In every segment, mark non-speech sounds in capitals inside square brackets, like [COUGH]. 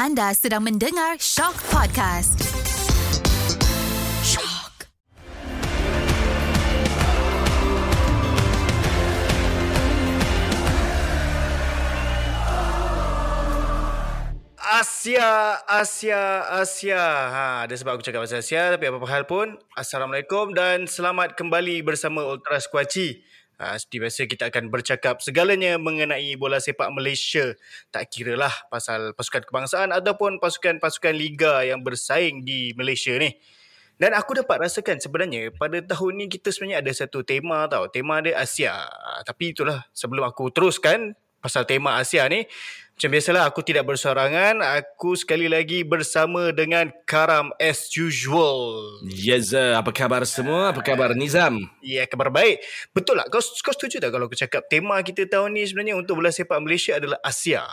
Anda sedang mendengar Shock Podcast. Shock. Asia, Asia, Asia. Ha, ada sebab aku cakap pasal Asia tapi apa-apa hal pun. Assalamualaikum dan selamat kembali bersama Ultra Squatchy. Ha, seperti biasa kita akan bercakap segalanya mengenai bola sepak Malaysia. Tak kira lah pasal pasukan kebangsaan ataupun pasukan-pasukan liga yang bersaing di Malaysia ni. Dan aku dapat rasakan sebenarnya pada tahun ni kita sebenarnya ada satu tema tau. Tema dia Asia. Ha, tapi itulah sebelum aku teruskan pasal tema Asia ni. Macam biasalah aku tidak bersorangan. Aku sekali lagi bersama dengan Karam as usual. Yes, apa khabar semua? Apa khabar Nizam? Ya, kabar baik. Betul lah. Kau, kau setuju tak kalau aku cakap tema kita tahun ni sebenarnya untuk bola sepak Malaysia adalah Asia?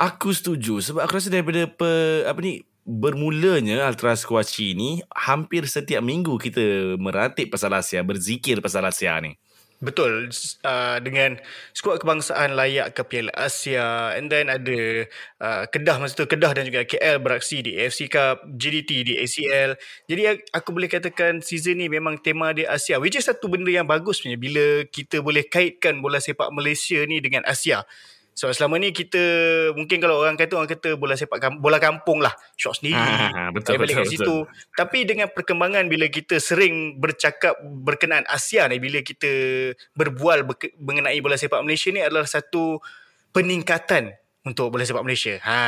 Aku setuju sebab aku rasa daripada pe, apa ni bermulanya Ultra Squatchy ni hampir setiap minggu kita meratip pasal Asia, berzikir pasal Asia ni. Betul uh, dengan skuad kebangsaan layak ke Piala Asia and then ada uh, Kedah masa tu Kedah dan juga KL beraksi di AFC Cup, GDT di ACL. Jadi aku boleh katakan season ni memang tema dia Asia which is satu benda yang bagus sebenarnya bila kita boleh kaitkan bola sepak Malaysia ni dengan Asia. So selama ni kita mungkin kalau orang kata orang kata bola sepak bola kampung lah. Shot sendiri. Ah, betul, balik betul, kat situ. Tapi dengan perkembangan bila kita sering bercakap berkenaan Asia ni bila kita berbual mengenai bola sepak Malaysia ni adalah satu peningkatan untuk bola sepak Malaysia ha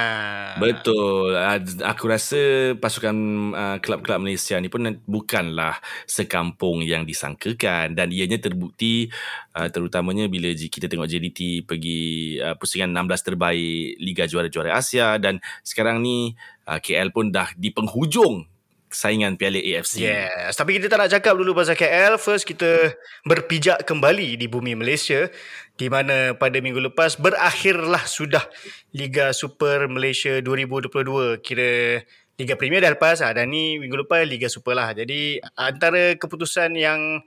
Betul. Ah, Aku rasa pasukan uh, kelab-kelab Malaysia ni pun bukanlah sekampung yang disangkakan dan ianya terbukti uh, terutamanya bila kita tengok JDT pergi uh, pusingan 16 terbaik Liga Juara-Juara Asia dan sekarang ni uh, KL pun dah di penghujung saingan Piala AFC. Yes, tapi kita tak nak cakap dulu pasal KL. First kita berpijak kembali di bumi Malaysia di mana pada minggu lepas berakhirlah sudah Liga Super Malaysia 2022. Kira Liga Premier dah lepas ah, dan ni minggu lepas Liga Super lah. Jadi antara keputusan yang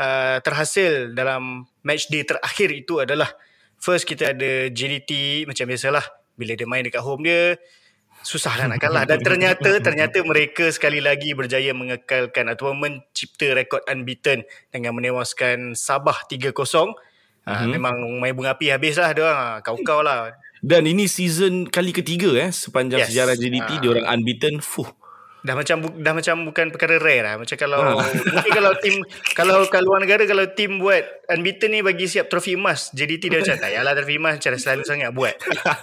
uh, terhasil dalam match day terakhir itu adalah first kita ada JDT macam biasalah bila dia main dekat home dia susah lah nak kalah [LAUGHS] dan ternyata ternyata mereka sekali lagi berjaya mengekalkan ataupun mencipta rekod unbeaten dengan menewaskan Sabah 3-0 Ha, Mhm. memang main bunga api habis lah dia orang kau-kau lah Dan ini season kali ketiga eh sepanjang Yes. sejarah JDT Ah. dia orang unbeaten. Fuh. dah macam dah macam bukan perkara rare lah macam kalau Ah. [LAUGHS] mungkin kalau tim kalau kat luar negara kalau tim buat unbeaten ni bagi siap trofi emas JDT dia macam tak yalah trofi emas dah selalu sangat buat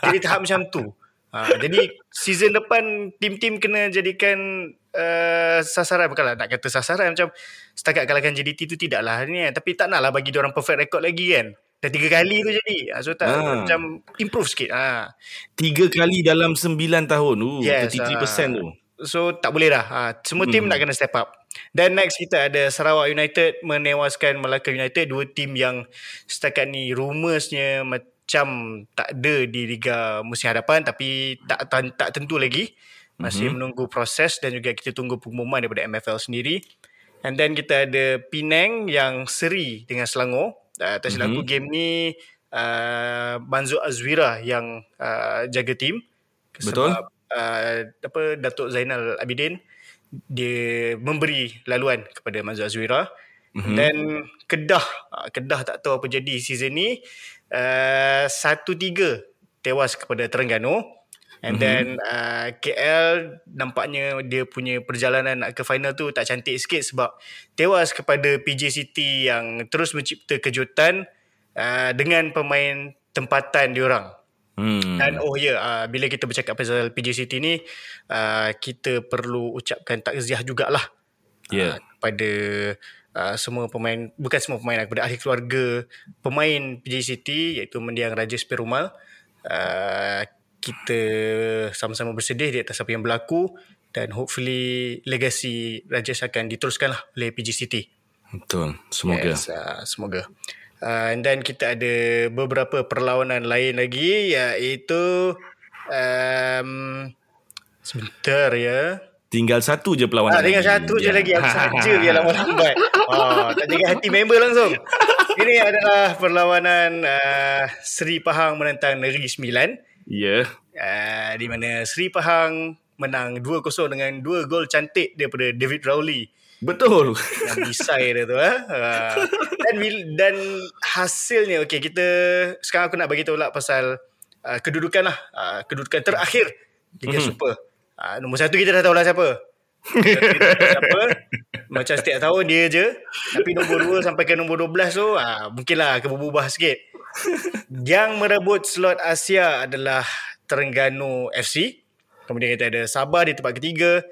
jadi tahap macam tu ha, jadi season depan tim-tim kena jadikan uh, sasaran bukanlah nak kata sasaran macam setakat kalahkan JDT tu tidaklah ni kan tapi tak naklah bagi dia orang perfect record lagi kan dah tiga kali tu jadi Ha, so tak Ah. macam improve sikit ha. Tiga kali dalam sembilan tahun. Uh, Yes, 33% ah. tu. So tak boleh dah. Ha, semua tim Hmm. nak kena step up. Dan next kita ada Sarawak United menewaskan Melaka United. Dua tim yang setakat ni rumorsnya macam tak ada di Liga musim hadapan tapi tak tak, tak tentu lagi. Masih Mhm. menunggu proses dan juga kita tunggu pengumuman daripada MFL sendiri. And then kita ada Penang yang seri dengan Selangor. Uh, tak silap aku Mhm. game ni uh, Manzur Azwira yang uh, jaga tim. Betul. Sebab uh, apa Datuk Zainal Abidin dia memberi laluan kepada Manzur Azwira Mhm. dan Kedah uh, Kedah tak tahu apa jadi season ni uh, 1-3 tewas kepada Terengganu and Mhm. then uh, KL nampaknya dia punya perjalanan nak ke final tu tak cantik sikit sebab tewas kepada PJ City yang terus mencipta kejutan uh, dengan pemain tempatan diorang Hmm. dan oh ya, yeah, uh, bila kita bercakap pasal PJ City ni, uh, kita perlu ucapkan takziah jugalah uh, Ya. kepada uh, semua pemain, bukan semua pemain, kepada ahli keluarga pemain PJ City iaitu Mendiang Raja Perumal. Uh, kita sama-sama bersedih di atas apa yang berlaku dan hopefully legasi Rajesh akan diteruskan lah oleh PJ City. Betul. Semoga. Yes, uh, semoga. Uh, and then kita ada beberapa perlawanan lain lagi iaitu um, sebentar ya. Tinggal satu je perlawanan Ah, tinggal satu je Ya. lagi aku saja biar lambat-lambat. [LAUGHS] Oh, tak jaga hati member langsung. Ini adalah perlawanan uh, Seri Pahang menentang Negeri Sembilan Ya. Yeah. Uh, di mana Sri Pahang menang 2-0 dengan dua gol cantik daripada David Rowley. Betul. Yang bisai dia tu. Eh? Uh, dan, dan hasilnya, okay, kita sekarang aku nak bagi tahu lah pasal uh, kedudukan lah. Uh, kedudukan terakhir Liga mm-hmm. Super. Uh, nombor satu kita dah tahu lah siapa. siapa. Macam setiap tahun dia je. Tapi nombor dua sampai ke nombor 12 tu, uh, mungkinlah akan berubah sikit. Yang merebut slot Asia adalah Terengganu FC. Kemudian kita ada Sabah di tempat ketiga.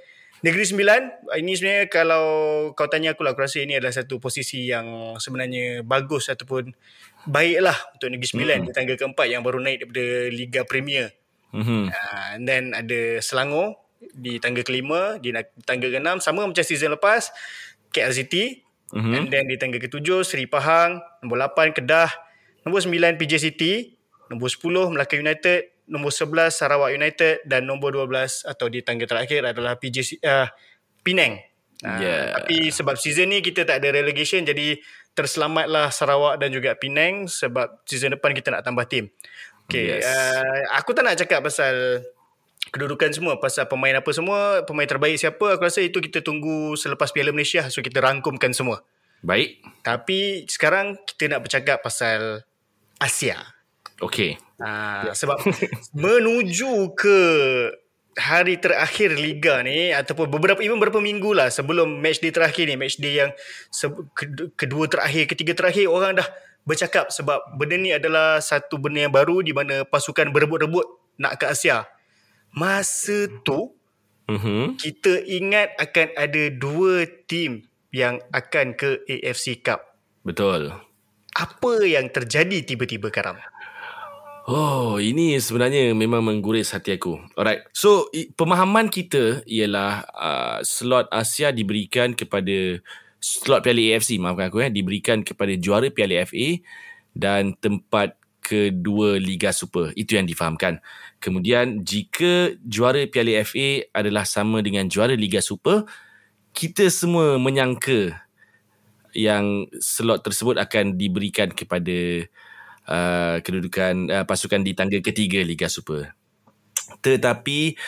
Negeri Sembilan, ini sebenarnya kalau kau tanya aku lah, aku rasa ini adalah satu posisi yang sebenarnya bagus ataupun baiklah untuk Negeri Sembilan mm-hmm. di tangga keempat yang baru naik daripada Liga Premier. Mm-hmm. Uh, and then ada Selangor di tangga kelima, di tangga keenam, sama macam season lepas, KL City. Mm-hmm. And then di tangga ketujuh, Seri Pahang. Nombor lapan, Kedah. Nombor sembilan, PJ City. Nombor sepuluh, Melaka United nombor 11 Sarawak United dan nombor 12 atau di tangga terakhir adalah PJ uh, Penang. Uh, yeah. Tapi sebab season ni kita tak ada relegation jadi terselamatlah Sarawak dan juga Penang sebab season depan kita nak tambah tim. Okay, yes. uh, aku tak nak cakap pasal kedudukan semua pasal pemain apa semua, pemain terbaik siapa, aku rasa itu kita tunggu selepas Piala Malaysia so kita rangkumkan semua. Baik. Tapi sekarang kita nak bercakap pasal Asia. Okay. Ha, sebab [LAUGHS] menuju ke hari terakhir liga ni ataupun beberapa even beberapa minggu lah sebelum match day terakhir ni match day yang kedua terakhir ketiga terakhir orang dah bercakap sebab benda ni adalah satu benda yang baru di mana pasukan berebut-rebut nak ke Asia masa tu mm-hmm. kita ingat akan ada dua tim yang akan ke AFC Cup betul apa yang terjadi tiba-tiba Karam Oh, ini sebenarnya memang mengguris hati aku. Alright. So, pemahaman kita ialah uh, slot Asia diberikan kepada slot Piala AFC, maafkan aku ya, diberikan kepada juara Piala FA dan tempat kedua Liga Super. Itu yang difahamkan. Kemudian, jika juara Piala FA adalah sama dengan juara Liga Super, kita semua menyangka yang slot tersebut akan diberikan kepada uh, kedudukan uh, pasukan di tangga ketiga Liga Super. Tetapi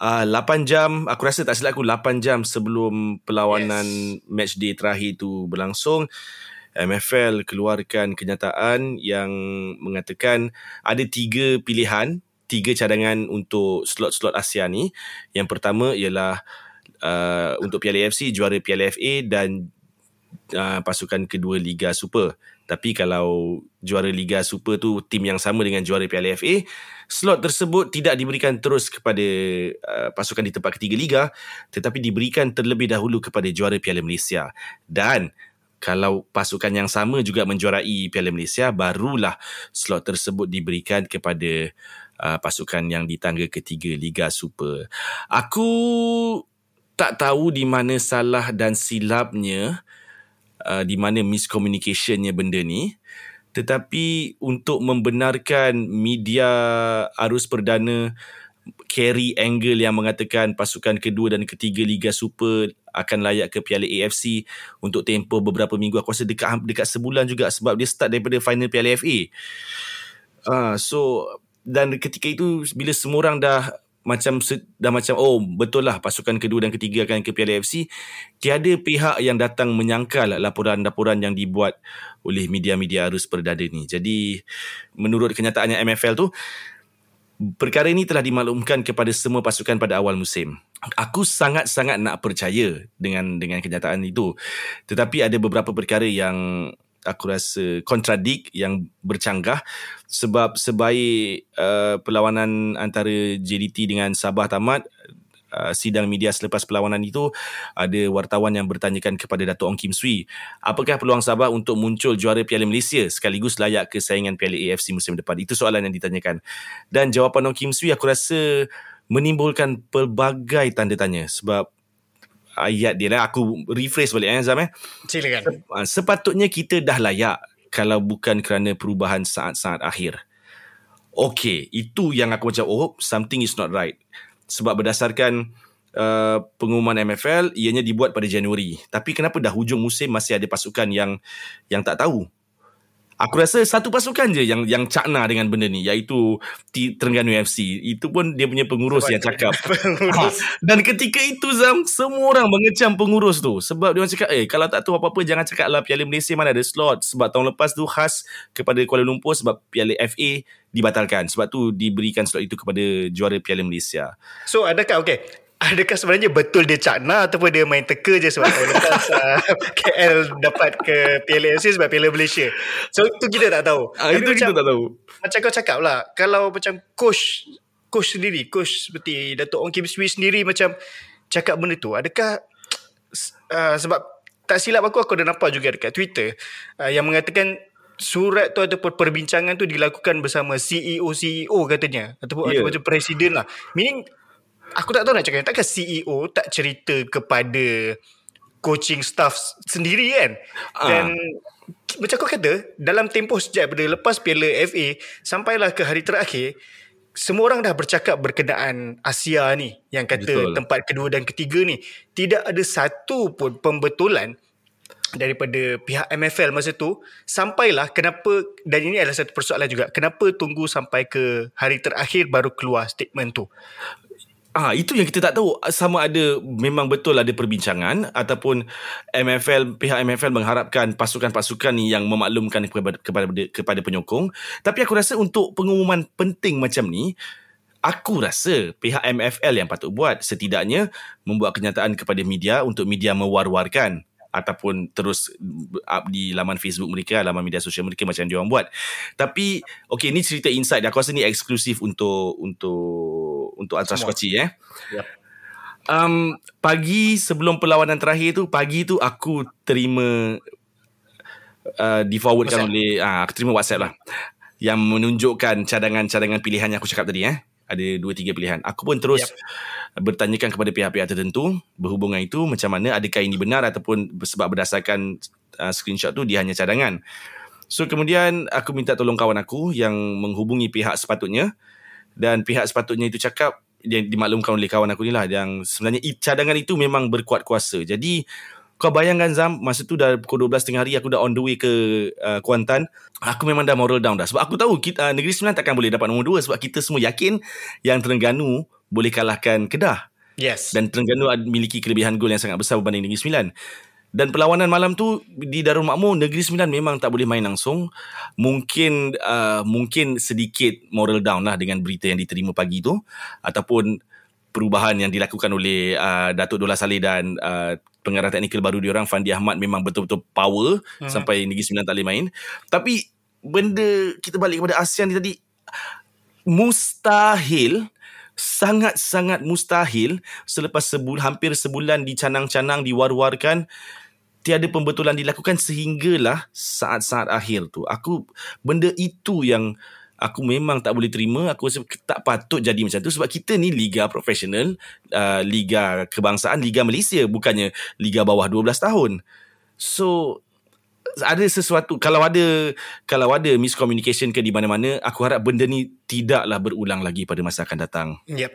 uh, 8 jam, aku rasa tak silap aku 8 jam sebelum perlawanan yes. match day terakhir itu berlangsung, MFL keluarkan kenyataan yang mengatakan ada tiga pilihan, tiga cadangan untuk slot-slot Asia ni. Yang pertama ialah uh, untuk Piala AFC, juara Piala FA dan uh, pasukan kedua Liga Super. Tapi kalau juara Liga Super tu tim yang sama dengan juara Piala FA, slot tersebut tidak diberikan terus kepada uh, pasukan di tempat ketiga liga tetapi diberikan terlebih dahulu kepada juara Piala Malaysia. Dan kalau pasukan yang sama juga menjuarai Piala Malaysia, barulah slot tersebut diberikan kepada uh, pasukan yang di tangga ketiga Liga Super. Aku tak tahu di mana salah dan silapnya uh, di mana miscommunicationnya benda ni tetapi untuk membenarkan media arus perdana carry angle yang mengatakan pasukan kedua dan ketiga Liga Super akan layak ke Piala AFC untuk tempoh beberapa minggu aku rasa dekat dekat sebulan juga sebab dia start daripada final Piala FA. Ah uh, so dan ketika itu bila semua orang dah macam dah macam oh betul lah pasukan kedua dan ketiga akan ke Piala AFC tiada pihak yang datang menyangkal laporan-laporan yang dibuat oleh media-media arus perdana ni. Jadi menurut kenyataannya MFL tu perkara ini telah dimaklumkan kepada semua pasukan pada awal musim. Aku sangat-sangat nak percaya dengan dengan kenyataan itu. Tetapi ada beberapa perkara yang aku rasa kontradik yang bercanggah sebab sebaik uh, perlawanan antara JDT dengan Sabah tamat uh, sidang media selepas perlawanan itu ada wartawan yang bertanyakan kepada Dato' Ong Kim Swee apakah peluang Sabah untuk muncul juara Piala Malaysia sekaligus layak ke saingan Piala AFC musim depan? Itu soalan yang ditanyakan. Dan jawapan Ong Kim Swee aku rasa menimbulkan pelbagai tanda tanya sebab ayat dia lah. Aku rephrase balik eh Zam eh. Silakan. Ah, sepatutnya kita dah layak kalau bukan kerana perubahan saat-saat akhir. Okay, itu yang aku macam oh something is not right. Sebab berdasarkan uh, pengumuman MFL ianya dibuat pada Januari. Tapi kenapa dah hujung musim masih ada pasukan yang yang tak tahu? Aku rasa satu pasukan je yang yang cakna dengan benda ni iaitu Terengganu FC. Itu pun dia punya pengurus Sebab yang cakap. [LAUGHS] pengurus. Ha, dan ketika itu Zam, semua orang mengecam pengurus tu. Sebab dia orang cakap, eh kalau tak tahu apa-apa jangan cakap lah Piala Malaysia mana ada slot. Sebab tahun lepas tu khas kepada Kuala Lumpur sebab Piala FA dibatalkan. Sebab tu diberikan slot itu kepada juara Piala Malaysia. So adakah okay Adakah sebenarnya betul dia cakna ataupun dia main teka je sebab tahun lepas [LAUGHS] uh, KL dapat ke Piala AFC sebab Piala Malaysia. So itu kita tak tahu. Ah, itu kita tak tahu. Macam kau cakap lah, kalau macam coach coach sendiri, coach seperti Datuk Ong Kim Swee sendiri macam cakap benda tu, adakah uh, sebab tak silap aku aku dah nampak juga dekat Twitter uh, yang mengatakan surat tu ataupun perbincangan tu dilakukan bersama E CEO CEO katanya ataupun yeah. macam presiden lah. Meaning aku tak tahu nak cakap. Takkan CEO tak cerita kepada coaching staff sendiri kan? Dan macam kau kata dalam tempoh sejak pada lepas Piala FA sampailah ke hari terakhir semua orang dah bercakap berkenaan Asia ni yang kata Betul. tempat kedua dan ketiga ni. Tidak ada satu pun pembetulan daripada pihak MFL masa tu sampailah kenapa dan ini adalah satu persoalan juga kenapa tunggu sampai ke hari terakhir baru keluar statement tu Ah itu yang kita tak tahu. Sama ada memang betul ada perbincangan ataupun MFL pihak MFL mengharapkan pasukan-pasukan ni yang memaklumkan kepada kepada kepada penyokong. Tapi aku rasa untuk pengumuman penting macam ni aku rasa pihak MFL yang patut buat setidaknya membuat kenyataan kepada media untuk media mewar-warkan ataupun terus up di laman Facebook mereka, laman media sosial mereka macam dia orang buat. Tapi okey ni cerita inside. Aku rasa ni eksklusif untuk untuk untuk Semua. Squatchy eh. Yep. Um, pagi sebelum perlawanan terakhir tu pagi tu aku terima uh, di forwardkan WhatsApp. oleh ah aku terima WhatsApp lah yang menunjukkan cadangan-cadangan pilihan yang aku cakap tadi eh. Ada dua tiga pilihan. Aku pun terus yep. bertanyakan kepada pihak-pihak tertentu berhubungan itu macam mana adakah ini benar ataupun sebab berdasarkan uh, screenshot tu dia hanya cadangan. So kemudian aku minta tolong kawan aku yang menghubungi pihak sepatutnya dan pihak sepatutnya itu cakap dia dimaklumkan oleh kawan aku ni lah yang sebenarnya cadangan itu memang berkuat kuasa. Jadi kau bayangkan Zam masa tu dah pukul 12 tengah hari aku dah on the way ke uh, Kuantan aku memang dah moral down dah sebab aku tahu kita uh, Negeri Sembilan takkan boleh dapat nombor 2 sebab kita semua yakin yang Terengganu boleh kalahkan Kedah yes dan Terengganu ad- miliki kelebihan gol yang sangat besar berbanding Negeri Sembilan. Dan perlawanan malam tu di Darul Makmur Negeri Sembilan memang tak boleh main langsung. Mungkin uh, mungkin sedikit moral down lah dengan berita yang diterima pagi tu ataupun perubahan yang dilakukan oleh uh, Datuk Dola Saleh dan uh, pengarah teknikal baru diorang Fandi Ahmad memang betul-betul power hmm. sampai Negeri Sembilan tak boleh main. Tapi benda kita balik kepada ASEAN ni tadi mustahil sangat-sangat mustahil selepas sebul, hampir sebulan dicanang-canang diwar-warkan tiada pembetulan dilakukan sehinggalah saat-saat akhir tu. Aku benda itu yang aku memang tak boleh terima. Aku rasa tak patut jadi macam tu sebab kita ni liga profesional uh, liga kebangsaan liga Malaysia bukannya liga bawah 12 tahun. So ada sesuatu kalau ada kalau ada miscommunication ke di mana-mana aku harap benda ni tidaklah berulang lagi pada masa akan datang. Yep.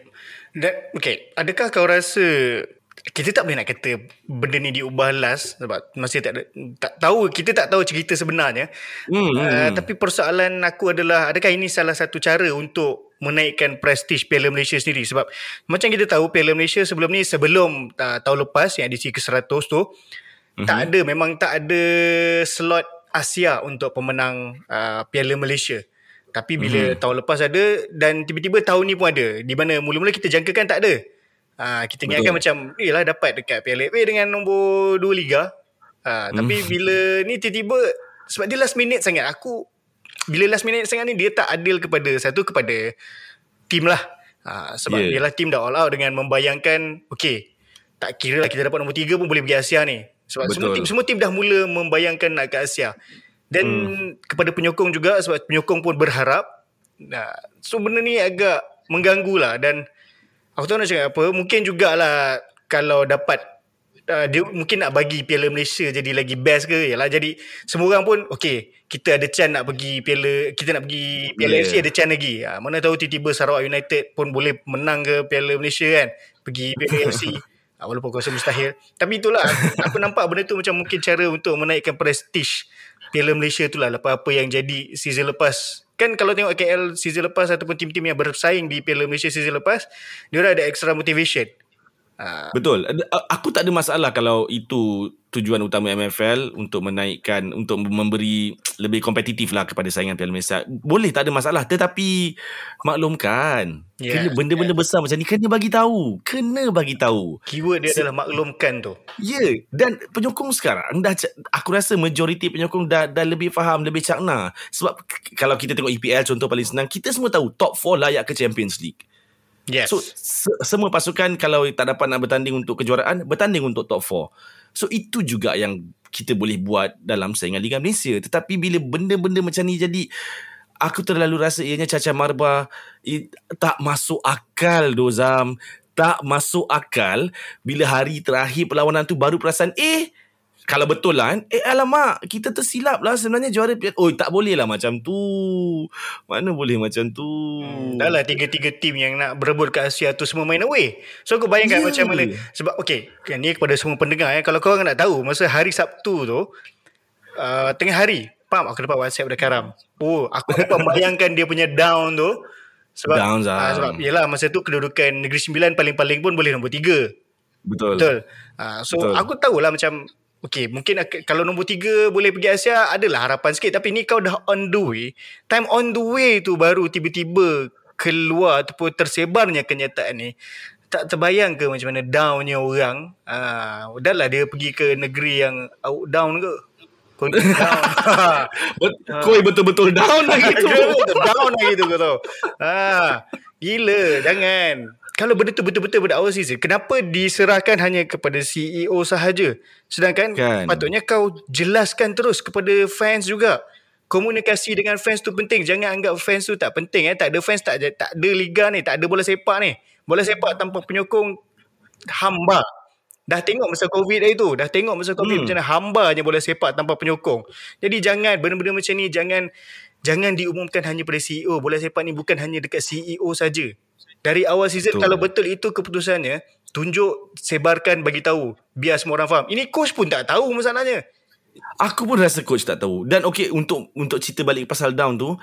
Dan, okay, adakah kau rasa kita tak boleh nak kata benda ni diubah last sebab masih tak ada, tak tahu kita tak tahu cerita sebenarnya. Hmm, hmm, Uh, hmm. tapi persoalan aku adalah adakah ini salah satu cara untuk menaikkan prestige Piala Malaysia sendiri sebab macam kita tahu Piala Malaysia sebelum ni sebelum uh, tahun lepas yang edisi ke-100 tu mm-hmm. tak ada memang tak ada slot Asia untuk pemenang uh, Piala Malaysia. Tapi bila mm-hmm. tahun lepas ada dan tiba-tiba tahun ni pun ada di mana mula-mula kita jangkakan tak ada. Ha, kita ingatkan macam Yelah dapat dekat Piala FA dengan nombor 2 Liga ha, Tapi bila ni tiba-tiba Sebab dia last minute sangat Aku Bila last minute sangat ni Dia tak adil kepada Satu kepada Team lah ha, Sebab Yeah. yeah. dia lah team dah all out Dengan membayangkan Okay Tak kira lah kita dapat nombor 3 pun Boleh pergi Asia ni Sebab Betul. semua team, semua team dah mula Membayangkan nak ke Asia Dan hmm. Kepada penyokong juga Sebab penyokong pun berharap Nah, so benda ni agak mengganggu lah dan aku tahu nak cakap apa mungkin jugalah kalau dapat uh, dia mungkin nak bagi Piala Malaysia jadi lagi best ke yalah jadi semua orang pun okay kita ada chance nak pergi Piala kita nak pergi Piala Yeah. FC ada chance lagi ha, mana tahu tiba-tiba Sarawak United pun boleh menang ke Piala Malaysia kan pergi Piala FC ha, [LAUGHS] walaupun aku rasa mustahil tapi itulah aku, aku nampak benda tu macam mungkin cara untuk menaikkan prestige Piala Malaysia tu lah lepas apa yang jadi season lepas. Kan kalau tengok KL season lepas ataupun tim-tim yang bersaing di Piala Malaysia season lepas, dia ada extra motivation. Uh, Betul. Aku tak ada masalah kalau itu tujuan utama MFL untuk menaikkan untuk memberi lebih kompetitif lah kepada saingan Piala Malaysia. Boleh tak ada masalah tetapi maklumkan. Yeah, kena benda-benda yeah. besar macam ni kena bagi tahu. Kena bagi tahu. Keyword dia Se- adalah maklumkan tu. Ya, yeah. dan penyokong sekarang dah aku rasa majoriti penyokong dah dah lebih faham, lebih cakna. Sebab kalau kita tengok EPL contoh paling senang, kita semua tahu top 4 layak ke Champions League. Yes. So se- semua pasukan kalau tak dapat nak bertanding untuk kejuaraan, bertanding untuk top 4. So itu juga yang kita boleh buat dalam saingan Liga Malaysia. Tetapi bila benda-benda macam ni jadi aku terlalu rasa ianya caca marba tak masuk akal Dozam. Tak masuk akal bila hari terakhir perlawanan tu baru perasan eh kalau betul lah kan? Eh alamak Kita tersilap lah Sebenarnya juara piala Oh tak boleh lah macam tu. Mana boleh macam tu? Hmm, Dah lah tiga-tiga tim Yang nak berebut kat Asia tu Semua main away. So aku bayangkan yeah. macam mana. Sebab okay Ni kepada semua pendengar ya, Kalau korang nak tahu Masa hari Sabtu tu uh, Tengah hari Pam aku dapat whatsapp dari Karam. Oh aku dapat [LAUGHS] bayangkan Dia punya down tu. Sebab, down uh, sebab Yelah masa tu Kedudukan Negeri Sembilan Paling-paling pun Boleh nombor tiga. Betul. Betul. Uh, So Betul. aku tahulah macam Okay, mungkin kalau nombor tiga boleh pergi Asia, adalah harapan sikit. Tapi ni kau dah on the way. Time on the way tu baru tiba-tiba keluar ataupun tersebarnya kenyataan ni. Tak terbayang ke macam mana downnya orang. Ah, dah lah dia pergi ke negeri yang out down ke? Kau. Kau [LAUGHS] betul-betul down lagi tu. [LAUGHS] down lagi tu kau tahu. Ah, gila, jangan kalau benda tu betul-betul pada awal season, kenapa diserahkan hanya kepada CEO sahaja? Sedangkan kan. patutnya kau jelaskan terus kepada fans juga. Komunikasi dengan fans tu penting. Jangan anggap fans tu tak penting. Eh. Tak ada fans, tak, tak ada liga ni. Tak ada bola sepak ni. Bola sepak tanpa penyokong, hamba. Dah tengok masa COVID hari tu. Dah tengok masa COVID hmm. macam mana hambanya bola sepak tanpa penyokong. Jadi jangan benda-benda macam ni, jangan jangan diumumkan hanya pada CEO. Bola sepak ni bukan hanya dekat CEO saja. Dari awal season betul. kalau betul itu keputusannya, tunjuk, sebarkan, bagi tahu. Biar semua orang faham. Ini coach pun tak tahu masalahnya. Aku pun rasa coach tak tahu. Dan okay, untuk untuk cerita balik pasal down tu,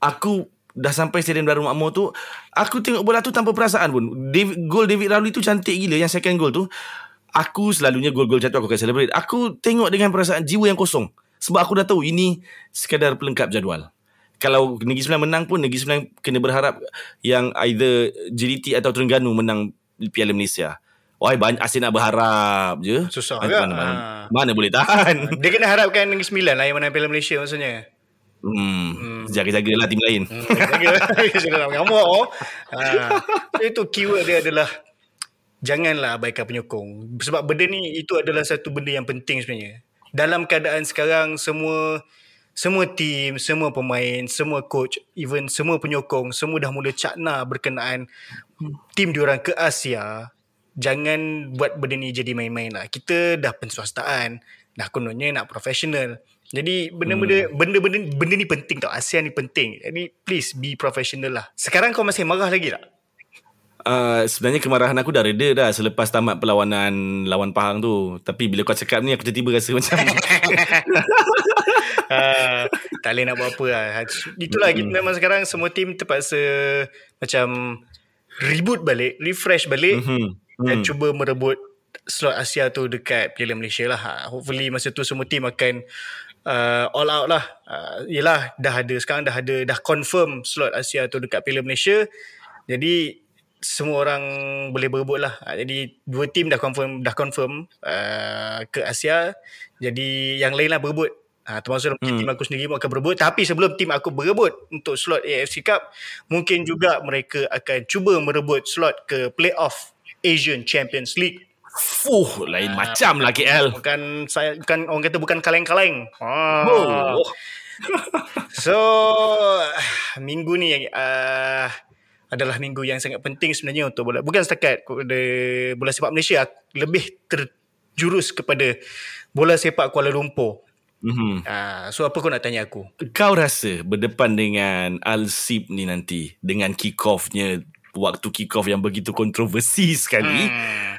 aku dah sampai stadium Darul Makmur tu, aku tengok bola tu tanpa perasaan pun. David, gol David Rowley tu cantik gila yang second goal tu. Aku selalunya gol-gol jatuh aku akan celebrate. Aku tengok dengan perasaan jiwa yang kosong. Sebab aku dah tahu ini sekadar pelengkap jadual kalau Negeri Sembilan menang pun Negeri Sembilan kena berharap yang either JDT atau Terengganu menang Piala Malaysia. Wah, banyak asyik nak berharap je. Susah mana, mana, mana, mana boleh tahan. [LAUGHS] Dia kena harapkan Negeri Sembilan lah yang menang Piala Malaysia maksudnya. Hmm, hmm. jaga-jagalah tim lain. Hmm, jaga. Sudah nak [LAUGHS] mengamuk. Oh. Ha. Itu keyword dia adalah janganlah abaikan penyokong. Sebab benda ni itu adalah satu benda yang penting sebenarnya. Dalam keadaan sekarang semua semua tim, semua pemain, semua coach, even semua penyokong, semua dah mula cakna berkenaan tim diorang ke Asia. Jangan buat benda ni jadi main-main lah. Kita dah penswastaan, dah kononnya nak profesional. Jadi benda-benda hmm. benda-benda benda ni penting tau. ASEAN ni penting. Jadi please be professional lah. Sekarang kau masih marah lagi tak? Uh, sebenarnya kemarahan aku dah reda dah selepas tamat perlawanan lawan Pahang tu. Tapi bila kau cakap ni aku tiba-tiba rasa macam [LAUGHS] uh, [LAUGHS] tak boleh nak buat apa lah. Itulah mm-hmm. kita memang sekarang semua tim terpaksa macam reboot balik, refresh balik mm-hmm. dan mm. cuba merebut slot Asia tu dekat Piala Malaysia lah. Ha, hopefully masa tu semua tim akan uh, all out lah. Uh, yelah dah ada sekarang dah ada dah confirm slot Asia tu dekat Piala Malaysia. Jadi semua orang boleh berebut lah. Ha, jadi dua tim dah confirm dah confirm uh, ke Asia. Jadi yang lain lah berebut. Ha, termasuk hmm. tim aku sendiri pun akan berebut. Tapi sebelum tim aku berebut untuk slot AFC Cup, mungkin juga mereka akan cuba merebut slot ke playoff Asian Champions League. Fuh, lain ha, macam lah KL. Bukan saya bukan orang kata bukan kaleng-kaleng. Ha. Oh. so minggu ni uh, adalah minggu yang sangat penting sebenarnya untuk bola. Bukan setakat kepada bola sepak Malaysia, lebih terjurus kepada bola sepak Kuala Lumpur. Mm-hmm. Uh, so apa kau nak tanya aku? Kau rasa berdepan dengan Al-Sib ni nanti dengan kick-offnya waktu kick-off yang begitu kontroversi sekali. Hmm.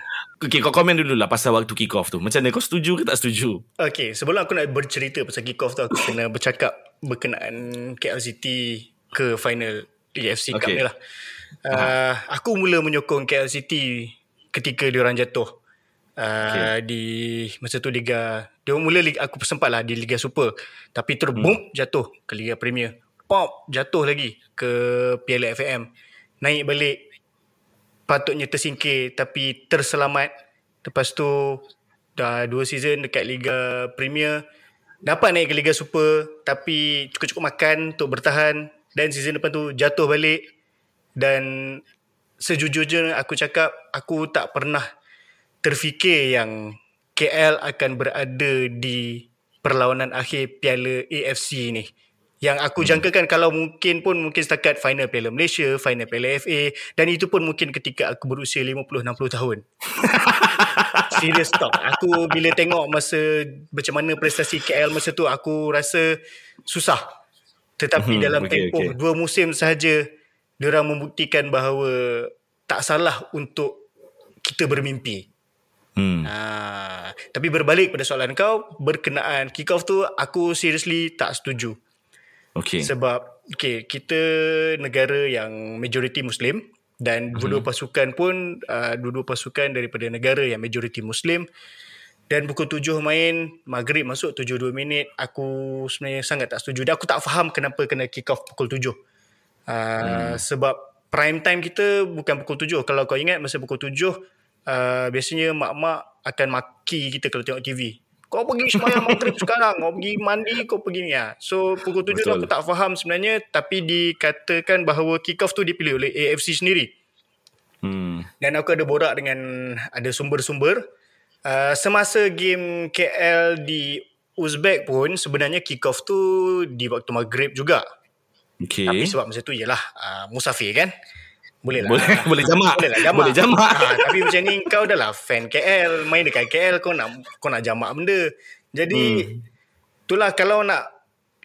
Okay, kau komen dulu lah pasal waktu kick off tu. Macam mana kau setuju ke tak setuju? Okay, sebelum aku nak bercerita pasal kick off tu, aku kena bercakap berkenaan KL City ke final AFC Cup Okay. ni lah. Uh, aku mula menyokong KL City ketika diorang jatuh. Uh, okay. di masa tu Liga dia mula liga, aku sempat lah di Liga Super tapi terus hmm. boom jatuh ke Liga Premier pop jatuh lagi ke Piala FAM naik balik patutnya tersingkir tapi terselamat. Lepas tu dah dua season dekat Liga Premier. Dapat naik ke Liga Super tapi cukup-cukup makan untuk bertahan dan season depan tu jatuh balik dan sejujurnya aku cakap aku tak pernah terfikir yang KL akan berada di perlawanan akhir Piala AFC ni. Yang aku jangkakan kalau mungkin pun mungkin setakat final Piala Malaysia, final Piala FA dan itu pun mungkin ketika aku berusia 50-60 tahun. [LAUGHS] Serious talk. Aku bila tengok masa macam mana prestasi KL masa tu aku rasa susah. Tetapi Mhm, dalam okay, tempoh okay. dua musim sahaja diorang membuktikan bahawa tak salah untuk kita bermimpi. Hmm. Ha, tapi berbalik pada soalan kau berkenaan kick off tu aku seriously tak setuju. Okay. Sebab okay, kita negara yang majoriti Muslim dan dua-dua pasukan pun uh, dua-dua pasukan daripada negara yang majoriti Muslim dan pukul tujuh main Maghrib masuk tujuh dua minit aku sebenarnya sangat tak setuju dan aku tak faham kenapa kena kick off pukul tujuh uh, hmm. sebab prime time kita bukan pukul tujuh kalau kau ingat masa pukul tujuh uh, biasanya mak-mak akan maki kita kalau tengok TV kau pergi semayang maghrib sekarang. Kau pergi mandi kau pergi ni. Lah. so pukul tujuh tu aku tak faham sebenarnya tapi dikatakan bahawa kick off tu dipilih oleh AFC sendiri. Hmm. dan aku ada borak dengan ada sumber-sumber. Uh, semasa game KL di Uzbek pun sebenarnya kick off tu di waktu maghrib juga. Okay. tapi sebab masa tu ialah uh, musafir kan boleh lah. Boleh [LAUGHS] boleh jamak. boleh lah jamak. Boleh jamak. ha, tapi macam ni kau dah lah fan KL main dekat KL kau nak kau nak jamak benda. Jadi hmm. itulah kalau nak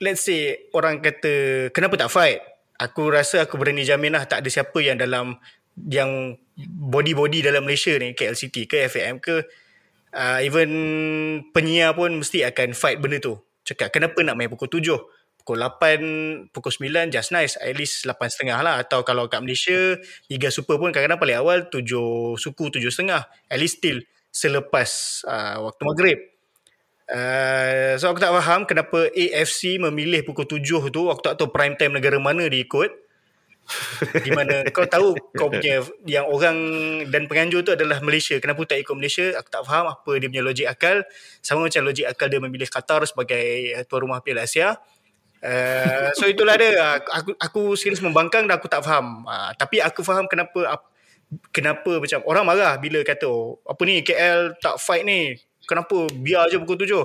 let's say orang kata kenapa tak fight? Aku rasa aku berani jamin lah tak ada siapa yang dalam yang body-body dalam Malaysia ni KL City ke FAM ke uh, even penyiar pun mesti akan fight benda tu. Cakap kenapa nak main pukul 7 pukul 8 pukul 9 just nice. At least 8.30 lah. Atau kalau kat Malaysia Liga Super pun kadang-kadang paling awal 7 suku 7.30 at least still selepas uh, waktu maghrib. Uh, so aku tak faham kenapa AFC memilih pukul 7 tu. Waktu tak tahu prime time negara mana dia ikut. Di mana [LAUGHS] kau tahu kau punya yang orang dan penganjur tu adalah Malaysia. Kenapa tak ikut Malaysia? Aku tak faham apa dia punya logik akal. Sama macam logik akal dia memilih Qatar sebagai tuan rumah Piala Asia Uh, so itulah dia. Aku aku serius membangkang dan aku tak faham. Uh, tapi aku faham kenapa ap- kenapa macam orang marah bila kata oh, apa ni KL tak fight ni? Kenapa? Biar je pukul tujuh.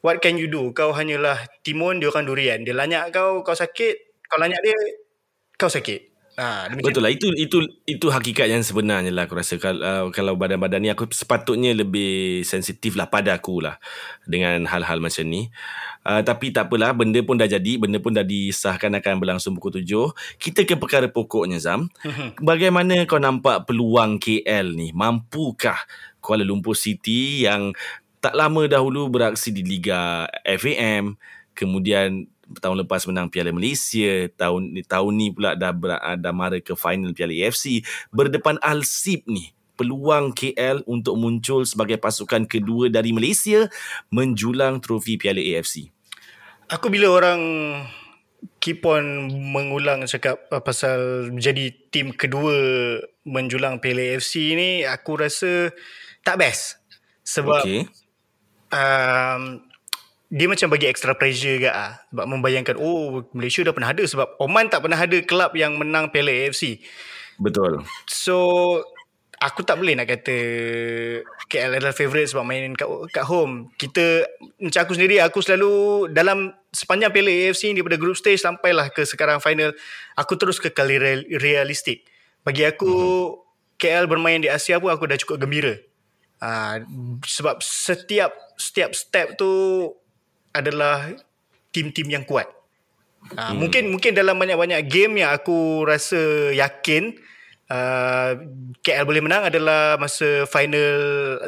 What can you do? Kau hanyalah timun dia orang durian. Dia lanyak kau kau sakit. Kau lanyak dia kau sakit ha, Betul lah. Itu itu itu hakikat yang sebenarnya lah aku rasa. Kalau uh, kalau badan-badan ni aku sepatutnya lebih sensitif lah pada aku lah dengan hal-hal macam ni. Uh, tapi tak apalah benda pun dah jadi benda pun dah disahkan akan berlangsung pukul 7 kita ke perkara pokoknya Zam. Bagaimana kau nampak peluang KL ni? Mampukah Kuala Lumpur City yang tak lama dahulu beraksi di Liga FAM kemudian tahun lepas menang Piala Malaysia tahun ni tahun ni pula dah ber, dah mara ke final Piala AFC berdepan Al Sib ni peluang KL untuk muncul sebagai pasukan kedua dari Malaysia menjulang trofi Piala AFC. Aku bila orang keep on mengulang cakap uh, pasal jadi tim kedua menjulang Piala AFC ni aku rasa tak best. Sebab okay. Um, dia macam bagi extra pressure ke ah sebab membayangkan oh Malaysia dah pernah ada sebab Oman tak pernah ada kelab yang menang Piala AFC. Betul. So aku tak boleh nak kata KL adalah favourite sebab main kat, kat home. Kita macam aku sendiri aku selalu dalam sepanjang Piala AFC daripada group stage sampailah ke sekarang final aku terus kekal real, realistik. Bagi aku mm-hmm. KL bermain di Asia pun aku dah cukup gembira. Uh, sebab setiap setiap step tu adalah tim-tim yang kuat. Uh, hmm. Mungkin mungkin dalam banyak-banyak game yang aku rasa yakin uh, KL boleh menang adalah masa final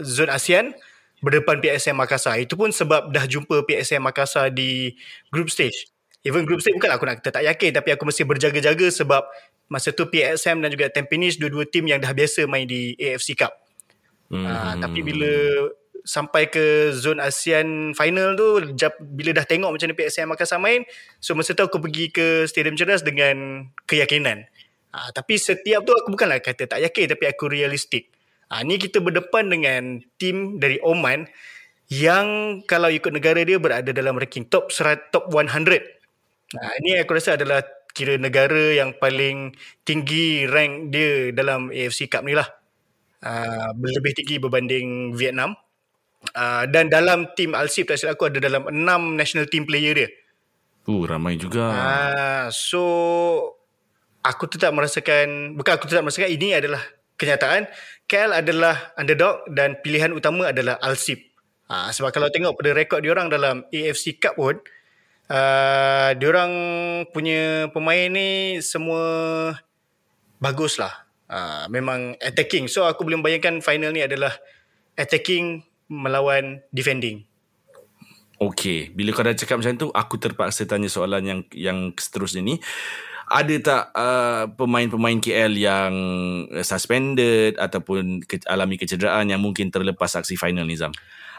zon ASEAN berdepan PSM Makassar. Itu pun sebab dah jumpa PSM Makassar di group stage. Even group stage bukan aku nak kata tak yakin tapi aku mesti berjaga-jaga sebab masa tu PSM dan juga Tampines dua-dua tim yang dah biasa main di AFC Cup. Hmm. Uh, tapi bila sampai ke zon ASEAN final tu bila dah tengok macam mana PSM Makassar main so masa tu aku pergi ke Stadium Ceras dengan keyakinan. Ha, tapi setiap tu aku bukanlah kata tak yakin tapi aku realistik. Ha, ni kita berdepan dengan tim dari Oman yang kalau ikut negara dia berada dalam ranking top top 100 ha, ini aku rasa adalah kira negara yang paling tinggi rank dia dalam AFC Cup ni lah. Uh, lebih tinggi berbanding Vietnam Uh, dan dalam tim Alsip tak silap aku ada dalam enam national team player dia. Uh, ramai juga. Uh, so aku tetap merasakan bukan aku tetap merasakan ini adalah kenyataan KL adalah underdog dan pilihan utama adalah Alsip. Uh, sebab kalau tengok pada rekod diorang dalam AFC Cup pun uh, diorang punya pemain ni semua bagus lah. Uh, memang attacking. So aku boleh bayangkan final ni adalah attacking melawan defending. Okay, bila kau dah cakap macam tu, aku terpaksa tanya soalan yang yang seterusnya ni. Ada tak uh, pemain-pemain KL yang suspended ataupun ke- alami kecederaan yang mungkin terlepas aksi final ni, Zam?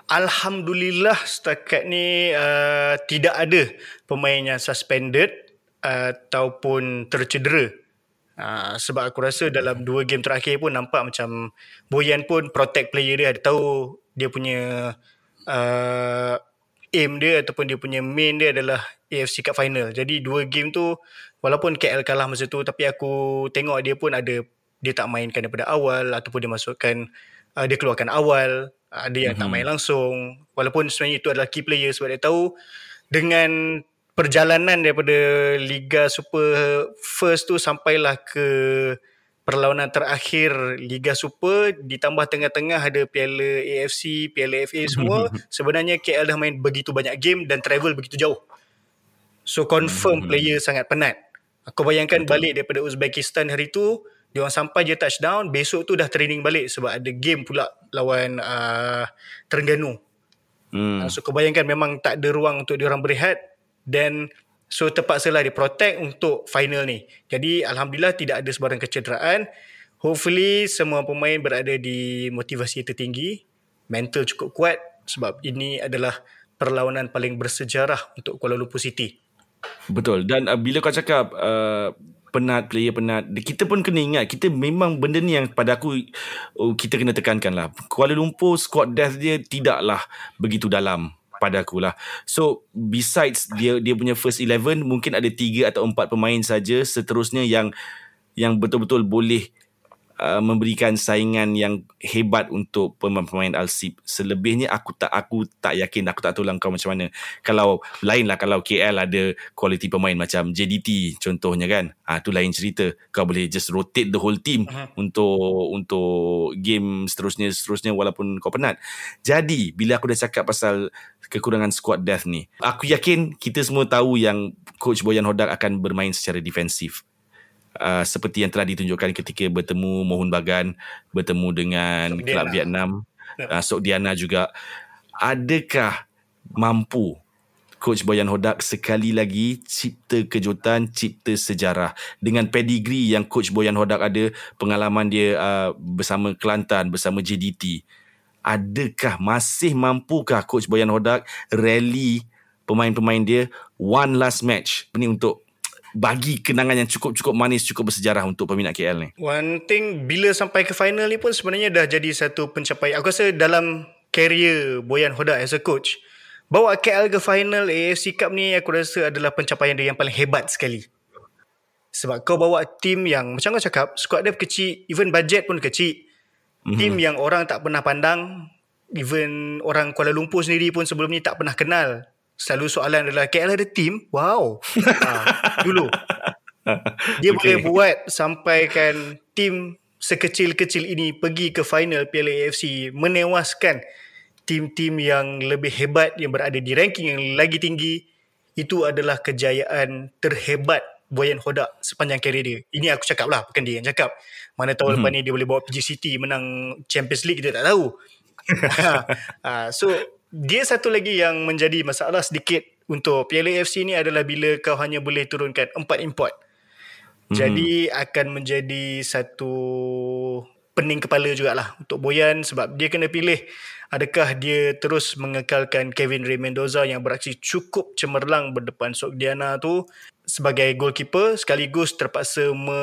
Alhamdulillah setakat ni uh, tidak ada pemain yang suspended uh, ataupun tercedera. Uh, sebab aku rasa dalam dua game terakhir pun nampak macam Boyan pun protect player dia ada tahu dia punya uh, aim dia ataupun dia punya main dia adalah AFC Cup Final. Jadi dua game tu walaupun KL kalah masa tu tapi aku tengok dia pun ada dia tak mainkan daripada awal ataupun dia masukkan uh, dia keluarkan awal, ada yang mm-hmm. tak mhm. main langsung. Walaupun sebenarnya itu adalah key player sebab dia tahu dengan perjalanan daripada Liga Super First tu sampailah ke perlawanan terakhir Liga Super ditambah tengah-tengah ada Piala AFC, Piala FA semua sebenarnya KL dah main begitu banyak game dan travel begitu jauh. So confirm hmm. player sangat penat. Aku bayangkan Betul. balik daripada Uzbekistan hari tu dia orang sampai je touchdown besok tu dah training balik sebab ada game pula lawan uh, Terengganu. Hmm. So kau bayangkan memang tak ada ruang untuk dia orang berehat dan So terpaksalah dia protect untuk final ni. Jadi Alhamdulillah tidak ada sebarang kecederaan. Hopefully semua pemain berada di motivasi tertinggi. Mental cukup kuat sebab ini adalah perlawanan paling bersejarah untuk Kuala Lumpur City. Betul. Dan uh, bila kau cakap uh, penat, player penat, kita pun kena ingat, kita memang benda ni yang pada aku uh, kita kena tekankan lah. Kuala Lumpur squad death dia tidaklah begitu dalam pada aku lah. So besides dia dia punya first 11 mungkin ada tiga atau empat pemain saja seterusnya yang yang betul-betul boleh uh, memberikan saingan yang hebat untuk pemain-pemain Alsip. Selebihnya aku tak aku tak yakin aku tak tahu lah kau macam mana. Kalau lain lah kalau KL ada quality pemain macam JDT contohnya kan. Ah tu lain cerita. Kau boleh just rotate the whole team uh-huh. untuk untuk game seterusnya seterusnya walaupun kau penat. Jadi bila aku dah cakap pasal kekurangan squad depth ni, aku yakin kita semua tahu yang coach Boyan Hodak akan bermain secara defensif uh, seperti yang telah ditunjukkan ketika bertemu Mohun Bagan, bertemu dengan Sok Kelab Vietnam, uh, Sok Diana juga. Adakah mampu Coach Boyan Hodak sekali lagi cipta kejutan, cipta sejarah? Dengan pedigree yang Coach Boyan Hodak ada, pengalaman dia uh, bersama Kelantan, bersama JDT. Adakah masih mampukah Coach Boyan Hodak rally pemain-pemain dia one last match? Ini untuk bagi kenangan yang cukup-cukup manis, cukup bersejarah untuk peminat KL ni? One thing, bila sampai ke final ni pun sebenarnya dah jadi satu pencapaian. Aku rasa dalam career Boyan Hoda as a coach, bawa KL ke final AFC Cup ni aku rasa adalah pencapaian dia yang paling hebat sekali. Sebab kau bawa tim yang, macam kau cakap, squad dia kecil, even budget pun kecil. Mm-hmm. Tim yang orang tak pernah pandang, even orang Kuala Lumpur sendiri pun sebelum ni tak pernah kenal. Selalu soalan adalah KL ada team wow. Ha, [LAUGHS] dulu. Dia okay. boleh buat sampaikan tim sekecil-kecil ini pergi ke final Piala AFC menewaskan tim-tim yang lebih hebat yang berada di ranking yang lagi tinggi. Itu adalah kejayaan terhebat Boyan Hodak sepanjang karier dia. Ini aku cakap lah, bukan dia yang cakap. Mana tahu mm-hmm. lepas ni dia boleh bawa PG City menang Champions League, kita tak tahu. uh, [LAUGHS] [LAUGHS] so, dia satu lagi yang menjadi masalah sedikit untuk Piala AFC ni adalah bila kau hanya boleh turunkan empat import. Mm-hmm. Jadi akan menjadi satu pening kepala jugalah untuk Boyan sebab dia kena pilih adakah dia terus mengekalkan Kevin Ray Mendoza yang beraksi cukup cemerlang berdepan Sogdiana tu sebagai goalkeeper sekaligus terpaksa me,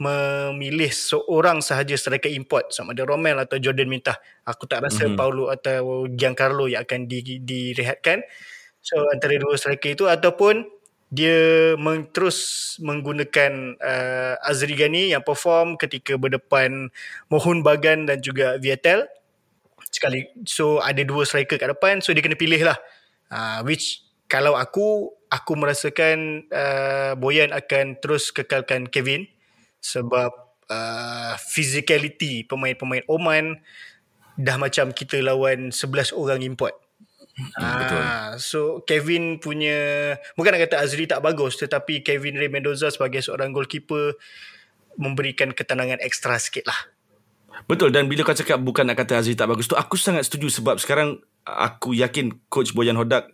memilih seorang sahaja striker import sama ada Romel atau Jordan Mintah. Aku tak rasa mm-hmm. Paulo atau Giancarlo yang akan di, direhatkan. So antara dua striker itu ataupun dia meng, terus menggunakan uh, Azri Ghani yang perform ketika berdepan Mohun Bagan dan juga Vietel. Sekali so ada dua striker kat depan so dia kena pilih lah. Uh, which kalau aku aku merasakan uh, Boyan akan terus kekalkan Kevin sebab uh, physicality pemain-pemain Oman dah macam kita lawan 11 orang import Hmm, betul. Ah, so Kevin punya bukan nak kata Azri tak bagus tetapi Kevin Ray Mendoza sebagai seorang goalkeeper memberikan ketenangan ekstra sikit lah. Betul dan bila kau cakap bukan nak kata Azri tak bagus tu aku sangat setuju sebab sekarang aku yakin coach Boyan Hodak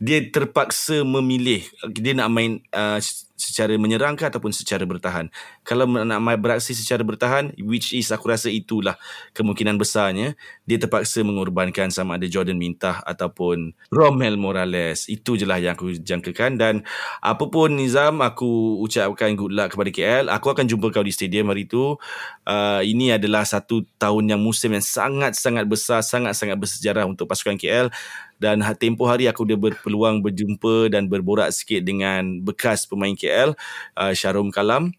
dia terpaksa memilih dia nak main uh, secara menyerang ke ataupun secara bertahan. Kalau nak main beraksi secara bertahan which is aku rasa itulah kemungkinan besarnya dia terpaksa mengorbankan sama ada Jordan Mintah ataupun Romel Morales. Itu je lah yang aku jangkakan dan apapun Nizam aku ucapkan good luck kepada KL. Aku akan jumpa kau di stadium hari itu. Uh, ini adalah satu tahun yang musim yang sangat-sangat besar, sangat-sangat bersejarah untuk pasukan KL dan tempoh hari aku dah berpeluang berjumpa dan berborak sikit dengan bekas pemain KL uh, Syarum Kalam.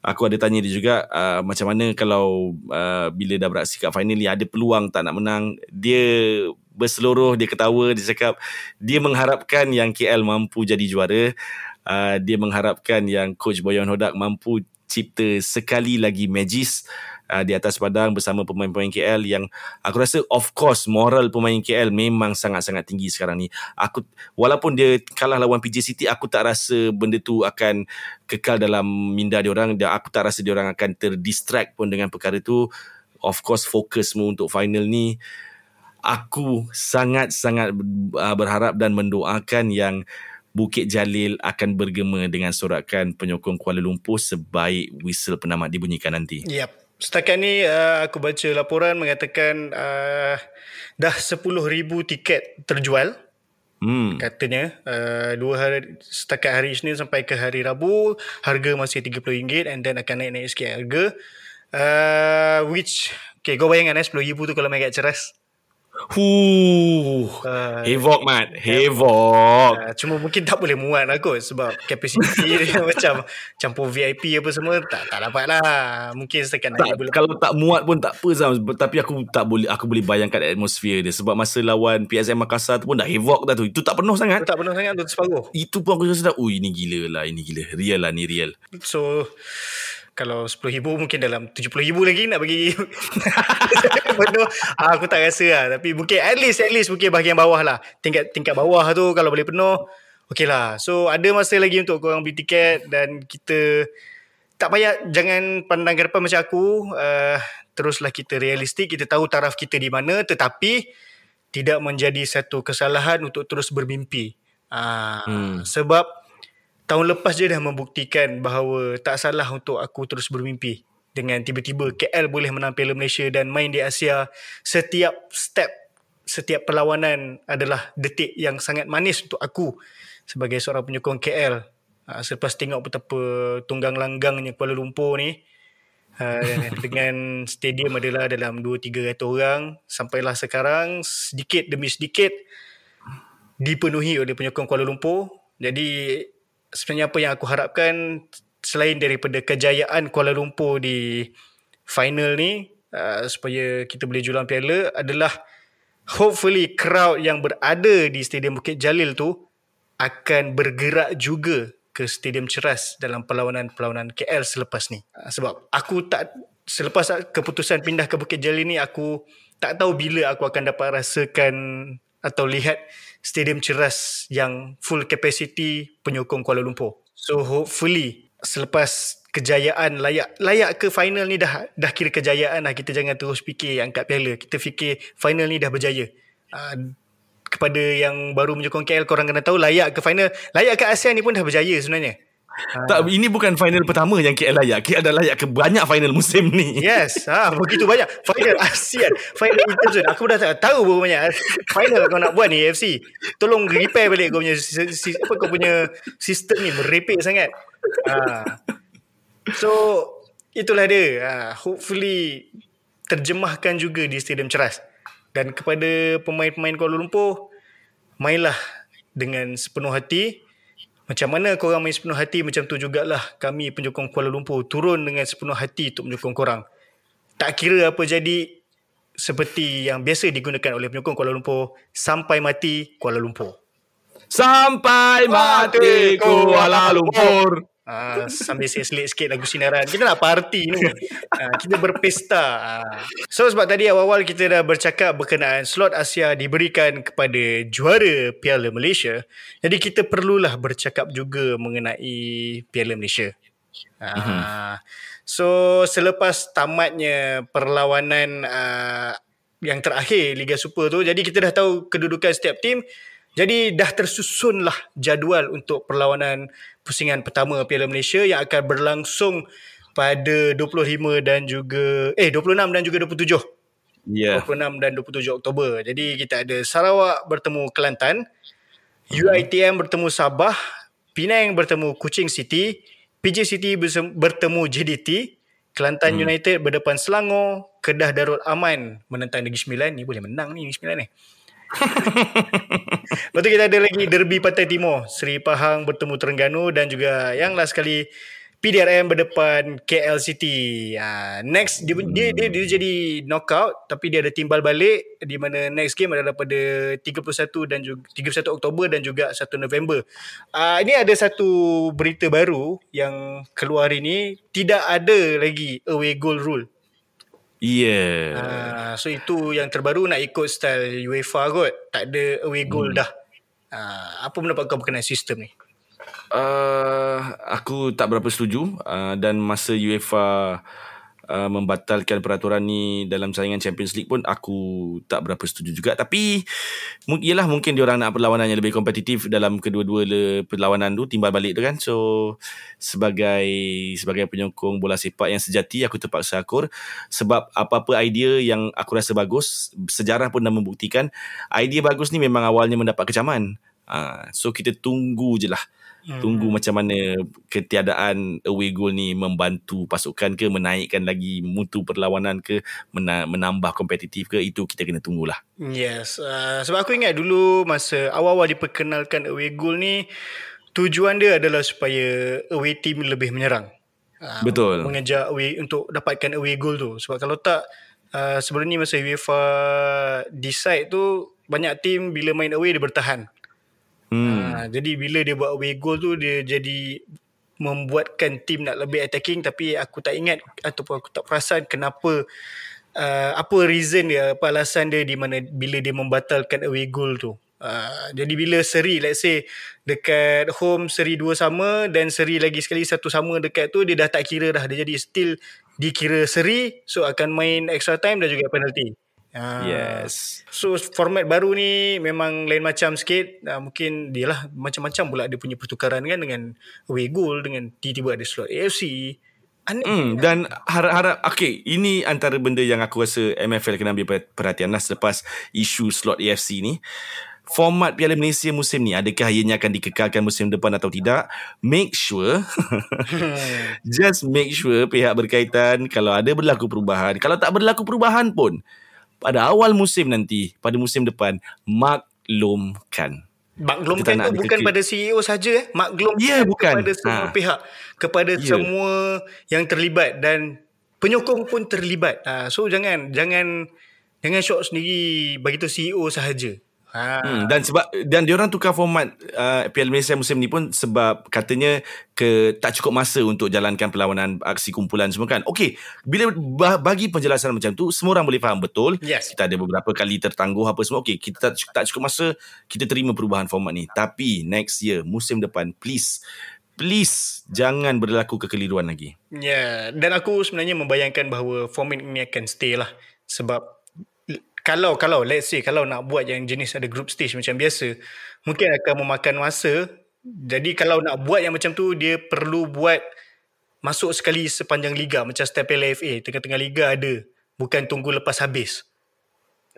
Aku ada tanya dia juga uh, macam mana kalau uh, bila dah beraksi kat final ada peluang tak nak menang? Dia berseluruh dia ketawa dia cakap dia mengharapkan yang KL mampu jadi juara. Uh, dia mengharapkan yang coach Boyan Hodak mampu cipta sekali lagi magis uh, di atas padang bersama pemain-pemain KL yang aku rasa of course moral pemain KL memang sangat-sangat tinggi sekarang ni. Aku walaupun dia kalah lawan PJ City aku tak rasa benda tu akan kekal dalam minda dia orang dan aku tak rasa dia orang akan terdistract pun dengan perkara tu. Of course fokus untuk final ni aku sangat-sangat uh, berharap dan mendoakan yang Bukit Jalil akan bergema dengan sorakan penyokong Kuala Lumpur sebaik whistle penamat dibunyikan nanti. Yep. Setakat ni uh, aku baca laporan mengatakan uh, dah 10,000 tiket terjual. Hmm. Katanya uh, dua hari setakat hari Isnin sampai ke hari Rabu harga masih RM30 and then akan naik-naik sikit harga. Uh, which okay, kau bayangkan eh 10,000 tu kalau main kat ceras. Huh, uh, Havoc mat. Havoc. Uh, Cuma mungkin tak boleh muat lah kot Sebab capacity dia [LAUGHS] macam Campur VIP apa semua Tak tak dapat lah. Mungkin setakat tak, boleh Kalau tak muat pun tak apa Zam. Tapi aku tak boleh Aku boleh bayangkan atmosfer dia. Sebab masa lawan PSM Makassar tu pun Dah Havoc dah tu. Itu tak penuh sangat. Itu tak penuh sangat tu separuh. Itu pun aku rasa dah Oh ini gila lah Ini gila. Real lah ni real. So kalau RM10,000 mungkin dalam RM70,000 lagi nak bagi. [LAUGHS] Penuh. Ah, aku tak rasa lah. Tapi mungkin at least at least mungkin bahagian bawah lah. Tingkat tingkat bawah tu kalau boleh penuh okey lah. So ada masa lagi untuk korang beli tiket dan kita tak payah jangan pandang ke depan macam aku. Uh, teruslah kita realistik kita tahu taraf kita di mana. Tetapi tidak menjadi satu kesalahan untuk terus bermimpi. Uh, hmm. sebab tahun lepas je dah membuktikan bahawa tak salah untuk aku terus bermimpi dengan tiba-tiba KL boleh menang Piala Malaysia dan main di Asia setiap step setiap perlawanan adalah detik yang sangat manis untuk aku sebagai seorang penyokong KL uh, selepas tengok betapa tunggang langgangnya Kuala Lumpur ni uh, [LAUGHS] dengan stadium adalah dalam 2-3 ratus orang sampailah sekarang sedikit demi sedikit dipenuhi oleh penyokong Kuala Lumpur. Jadi sebenarnya apa yang aku harapkan selain daripada kejayaan Kuala Lumpur di final ni uh, supaya kita boleh jualan piala adalah hopefully crowd yang berada di Stadium Bukit Jalil tu akan bergerak juga ke Stadium Ceras dalam perlawanan-perlawanan KL selepas ni. Uh, sebab aku tak selepas keputusan pindah ke Bukit Jalil ni aku tak tahu bila aku akan dapat rasakan atau lihat stadium ceras yang full capacity penyokong Kuala Lumpur. So hopefully selepas kejayaan layak layak ke final ni dah dah kira kejayaan lah kita jangan terus fikir angkat piala. Kita fikir final ni dah berjaya. Uh, kepada yang baru menyokong KL korang kena tahu layak ke final layak ke ASEAN ni pun dah berjaya sebenarnya Tak, ini bukan final pertama yang KL layak. KL dah layak ke banyak final musim ni. Yes, ha, begitu banyak. Final ASEAN, final Interzone. Aku dah tak tahu berapa banyak final kau nak buat ni AFC. Tolong repair balik kau punya, si, apa kau punya sistem ni merepek sangat. Ha. So, itulah dia. Ha, hopefully, terjemahkan juga di Stadium Ceras. Dan kepada pemain-pemain Kuala Lumpur, mainlah dengan sepenuh hati. Macam mana korang main sepenuh hati, macam tu jugalah kami penyokong Kuala Lumpur turun dengan sepenuh hati untuk menyokong korang. Tak kira apa jadi, seperti yang biasa digunakan oleh penyokong Kuala Lumpur, sampai mati Kuala Lumpur. Sampai mati Kuala Lumpur. Uh, sambil selit sikit lagu sinaran. Kita nak party ni. Uh, [LAUGHS] kita berpesta. Uh. So sebab tadi awal-awal kita dah bercakap berkenaan slot Asia diberikan kepada juara Piala Malaysia. Jadi kita perlulah bercakap juga mengenai Piala Malaysia. Uh, uh-huh. So selepas tamatnya perlawanan uh, yang terakhir Liga Super tu. Jadi kita dah tahu kedudukan setiap tim. Jadi dah tersusunlah jadual untuk perlawanan pusingan pertama Piala Malaysia yang akan berlangsung pada 25 dan juga eh 26 dan juga 27. Ya. Yeah. 26 dan 27 Oktober. Jadi kita ada Sarawak bertemu Kelantan, UiTM bertemu Sabah, Penang bertemu Kuching City, PJ City bertemu JDT, Kelantan hmm. United berdepan Selangor, Kedah Darul Aman menentang Negeri Sembilan. Ni boleh menang ni Negeri Sembilan ni. [LAUGHS] Lepas tu kita ada lagi Derby Pantai Timur. Seri Pahang bertemu Terengganu dan juga yang last sekali PDRM berdepan KL City. Uh, next dia, dia dia dia jadi knockout tapi dia ada timbal balik di mana next game adalah pada 31 dan juga 31 Oktober dan juga 1 November. Uh, ini ada satu berita baru yang keluar hari ini tidak ada lagi away goal rule. Yeah. Uh, so itu yang terbaru nak ikut style UEFA kot. Tak ada away goal hmm. dah. Uh, apa pendapat kau berkenaan sistem ni? Uh, aku tak berapa setuju uh, dan masa UEFA uh, membatalkan peraturan ni dalam saingan Champions League pun aku tak berapa setuju juga. Tapi iyalah mungkin dia orang nak perlawanan yang lebih kompetitif dalam kedua-dua perlawanan tu timbal balik tu kan. So sebagai sebagai penyokong bola sepak yang sejati aku terpaksa akur. Sebab apa-apa idea yang aku rasa bagus sejarah pun dah membuktikan idea bagus ni memang awalnya mendapat kecaman. Uh, so kita tunggu je lah Hmm. Tunggu macam mana ketiadaan away goal ni membantu pasukan ke menaikkan lagi mutu perlawanan ke menambah kompetitif ke itu kita kena tunggulah. Yes. Uh, sebab aku ingat dulu masa awal-awal diperkenalkan away goal ni tujuan dia adalah supaya away team lebih menyerang. Uh, Betul. Mengejar away untuk dapatkan away goal tu. Sebab kalau tak uh, sebelum ni masa UEFA decide tu banyak team bila main away dia bertahan. Hmm. Ha, jadi bila dia buat away goal tu dia jadi membuatkan tim nak lebih attacking tapi aku tak ingat ataupun aku tak perasan kenapa uh, apa reason dia apa alasan dia di mana bila dia membatalkan away goal tu. Uh, jadi bila seri let's say dekat home seri dua sama dan seri lagi sekali satu sama dekat tu dia dah tak kira dah dia jadi still dikira seri so akan main extra time dan juga penalty. Uh, yes. So format baru ni memang lain macam sikit. Uh, mungkin dia lah macam-macam pula dia punya pertukaran kan dengan away goal dengan tiba-tiba ada slot AFC. Aneh. Mm, dan harap-harap okay ini antara benda yang aku rasa MFL kena ambil perhatian lah selepas isu slot AFC ni. Format Piala Malaysia musim ni adakah ianya akan dikekalkan musim depan atau tidak? Make sure [LAUGHS] just make sure pihak berkaitan kalau ada berlaku perubahan, kalau tak berlaku perubahan pun pada awal musim nanti pada musim depan maklumkan maklumkan tu bukan pada CEO saja eh maklumkan yeah, bukan. kepada semua ha. pihak kepada yeah. semua yang terlibat dan penyokong pun terlibat ha. so jangan jangan jangan shock sendiri bagi tu CEO sahaja Ha. Hmm, dan sebab dan dia orang tukar format uh, Piala Malaysia musim ni pun sebab katanya ke tak cukup masa untuk jalankan perlawanan aksi kumpulan semua kan. Okey, bila bagi penjelasan macam tu semua orang boleh faham betul. Yes. Kita ada beberapa kali tertangguh apa semua. Okey, kita tak, tak cukup masa kita terima perubahan format ni. Tapi next year musim depan please please jangan berlaku kekeliruan lagi. Ya, yeah. dan aku sebenarnya membayangkan bahawa format ini akan stay lah sebab kalau kalau let's say kalau nak buat yang jenis ada group stage macam biasa, mungkin akan memakan masa. Jadi kalau nak buat yang macam tu dia perlu buat masuk sekali sepanjang liga macam step LFA tengah-tengah liga ada, bukan tunggu lepas habis.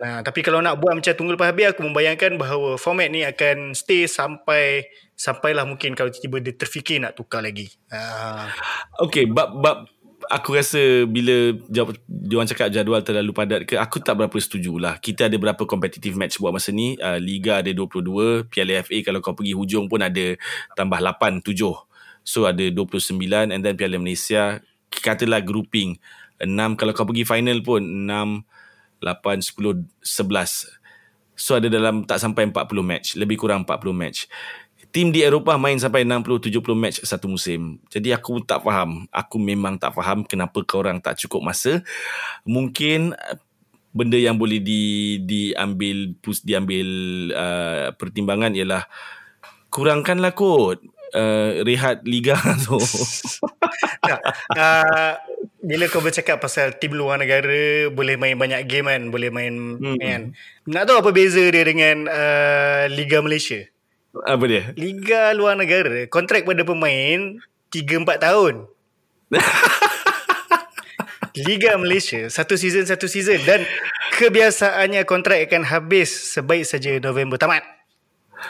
Nah, tapi kalau nak buat macam tunggu lepas habis aku membayangkan bahawa format ni akan stay sampai sampailah mungkin kalau tiba-tiba dia terfikir nak tukar lagi. Uh. Okay, bab, bab aku rasa bila dia orang cakap jadual terlalu padat ke, aku tak berapa setuju lah. Kita ada berapa competitive match buat masa ni. Uh, Liga ada 22, Piala FA kalau kau pergi hujung pun ada tambah 8, 7. So ada 29 and then Piala Malaysia, katalah grouping. 6, kalau kau pergi final pun 6, 8, 10, 11. So ada dalam tak sampai 40 match. Lebih kurang 40 match tim di Eropah main sampai 60-70 match satu musim. Jadi aku tak faham. Aku memang tak faham kenapa orang tak cukup masa. Mungkin uh, benda yang boleh di diambil pus diambil uh, pertimbangan ialah kurangkanlah kot uh, rehat liga [LAUGHS] tu. [LAUGHS] tak. Uh, bila kau bercakap pasal tim luar negara boleh main banyak game kan, boleh main hmm. kan. Nak tahu apa beza dia dengan uh, Liga Malaysia? Apa dia? Liga luar negara, kontrak pada pemain 3-4 tahun. [LAUGHS] Liga Malaysia, satu season satu season dan kebiasaannya kontrak akan habis sebaik saja November tamat.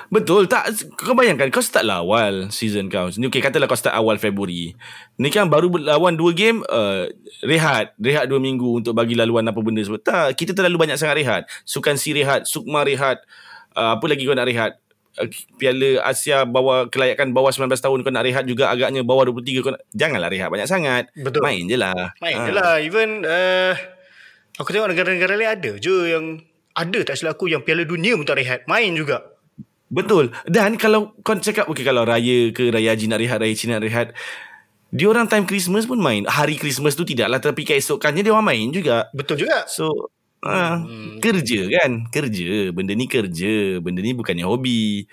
Betul tak Kau bayangkan Kau start lah awal Season kau Ni okay katalah kau start awal Februari Ni kan baru lawan dua game uh, Rehat Rehat dua minggu Untuk bagi laluan apa benda sebab Tak Kita terlalu banyak sangat rehat Sukan si rehat Sukma rehat uh, Apa lagi kau nak rehat Eh, Piala Asia bawah kelayakan bawah 19 tahun kau nak rehat juga agaknya bawah 23 kau nak, janganlah rehat banyak sangat. Betul. Main je lah. Main ha. je lah. Even uh, aku tengok negara-negara lain ada je yang ada tak silap aku yang Piala Dunia pun tak rehat. Main juga. Betul. Dan kalau kau cakap okay, kalau raya ke raya haji nak rehat, raya Cina nak rehat, dia orang time Christmas pun main. Hari Christmas tu tidaklah tapi keesokannya dia orang main juga. Betul juga. So Ha, hmm. Kerja kan? Kerja. Benda ni kerja. Benda ni bukannya hobi.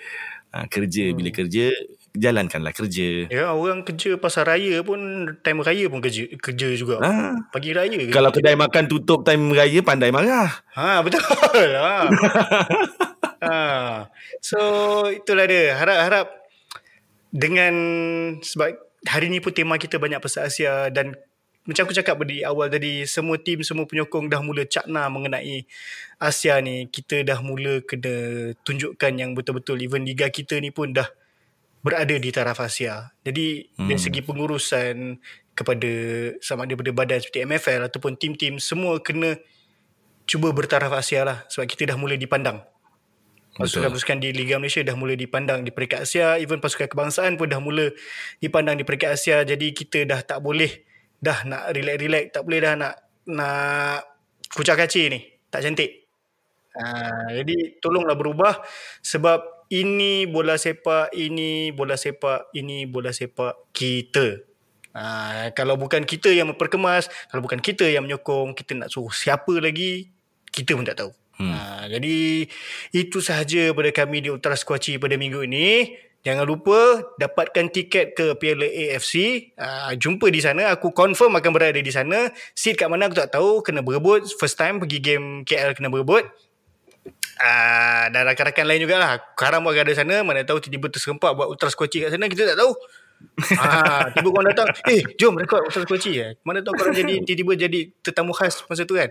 Ha, Kerja. Hmm. Bila kerja Jalankanlah kerja. Ya orang kerja pasar raya pun Time raya pun kerja Kerja juga. Ha. Pagi raya Kalau kedai makan tutup Time raya Pandai marah. Ha betul. Ha. [LAUGHS] ha. So itulah dia. Harap-harap Dengan Sebab Hari ni pun tema kita banyak pasal Asia Dan macam aku cakap di awal tadi semua tim semua penyokong dah mula cakna mengenai Asia ni kita dah mula kena tunjukkan yang betul-betul even liga kita ni pun dah berada di taraf Asia jadi hmm. dari segi pengurusan kepada sama ada daripada badan seperti MFL ataupun tim-tim semua kena cuba bertaraf Asia lah sebab kita dah mula dipandang Pasukan-pasukan di Liga Malaysia dah mula dipandang di peringkat Asia. Even pasukan kebangsaan pun dah mula dipandang di peringkat Asia. Jadi kita dah tak boleh dah nak relax-relax tak boleh dah nak nak kucak kaci ni. Tak cantik. Ha, jadi tolonglah berubah sebab ini bola sepak ini bola sepak ini bola sepak kita. Ha, kalau bukan kita yang memperkemas kalau bukan kita yang menyokong kita nak suruh siapa lagi kita pun tak tahu. Hmm. ha, jadi itu sahaja pada kami di Ultra Squatchy pada minggu ini Jangan lupa dapatkan tiket ke Piala AFC. Uh, ah, jumpa di sana. Aku confirm akan berada di sana. Seat kat mana aku tak tahu. Kena berebut. First time pergi game KL kena berebut. Uh, dan rakan-rakan lain jugalah. Karam pun ada sana. Mana tahu tiba-tiba terserempak buat Ultra Squatchy kat sana. Kita tak tahu. [LAUGHS] ah, tiba korang datang. Eh, jom rekod Ultra Squatchy. Eh. Mana tahu korang jadi tiba-tiba jadi tetamu khas masa tu kan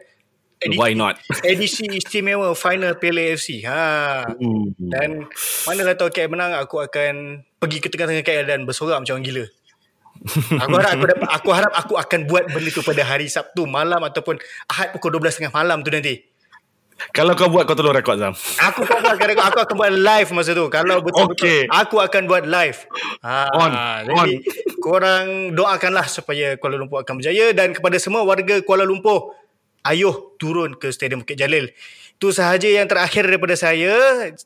edisi, Why not? edisi istimewa final Piala AFC. Ha. Hmm. Dan mana lah tahu KL menang, aku akan pergi ke tengah-tengah KL dan bersorak macam orang gila. aku harap aku dapat aku harap aku akan buat benda tu pada hari Sabtu malam ataupun Ahad pukul 12.30 malam tu nanti. Kalau kau buat kau tolong rekod Zam. Aku kau buat rekod aku akan buat live masa tu. Kalau betul-betul okay. aku akan buat live. Ha, on. Jadi on. korang doakanlah supaya Kuala Lumpur akan berjaya dan kepada semua warga Kuala Lumpur ayuh turun ke Stadium Bukit Jalil. Itu sahaja yang terakhir daripada saya.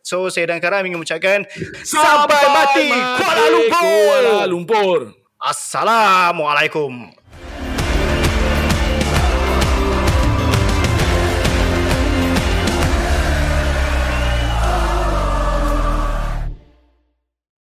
So saya dan Karam ingin mengucapkan sampai, sampai mati Kuala Lumpur. Kuala Lumpur. Assalamualaikum.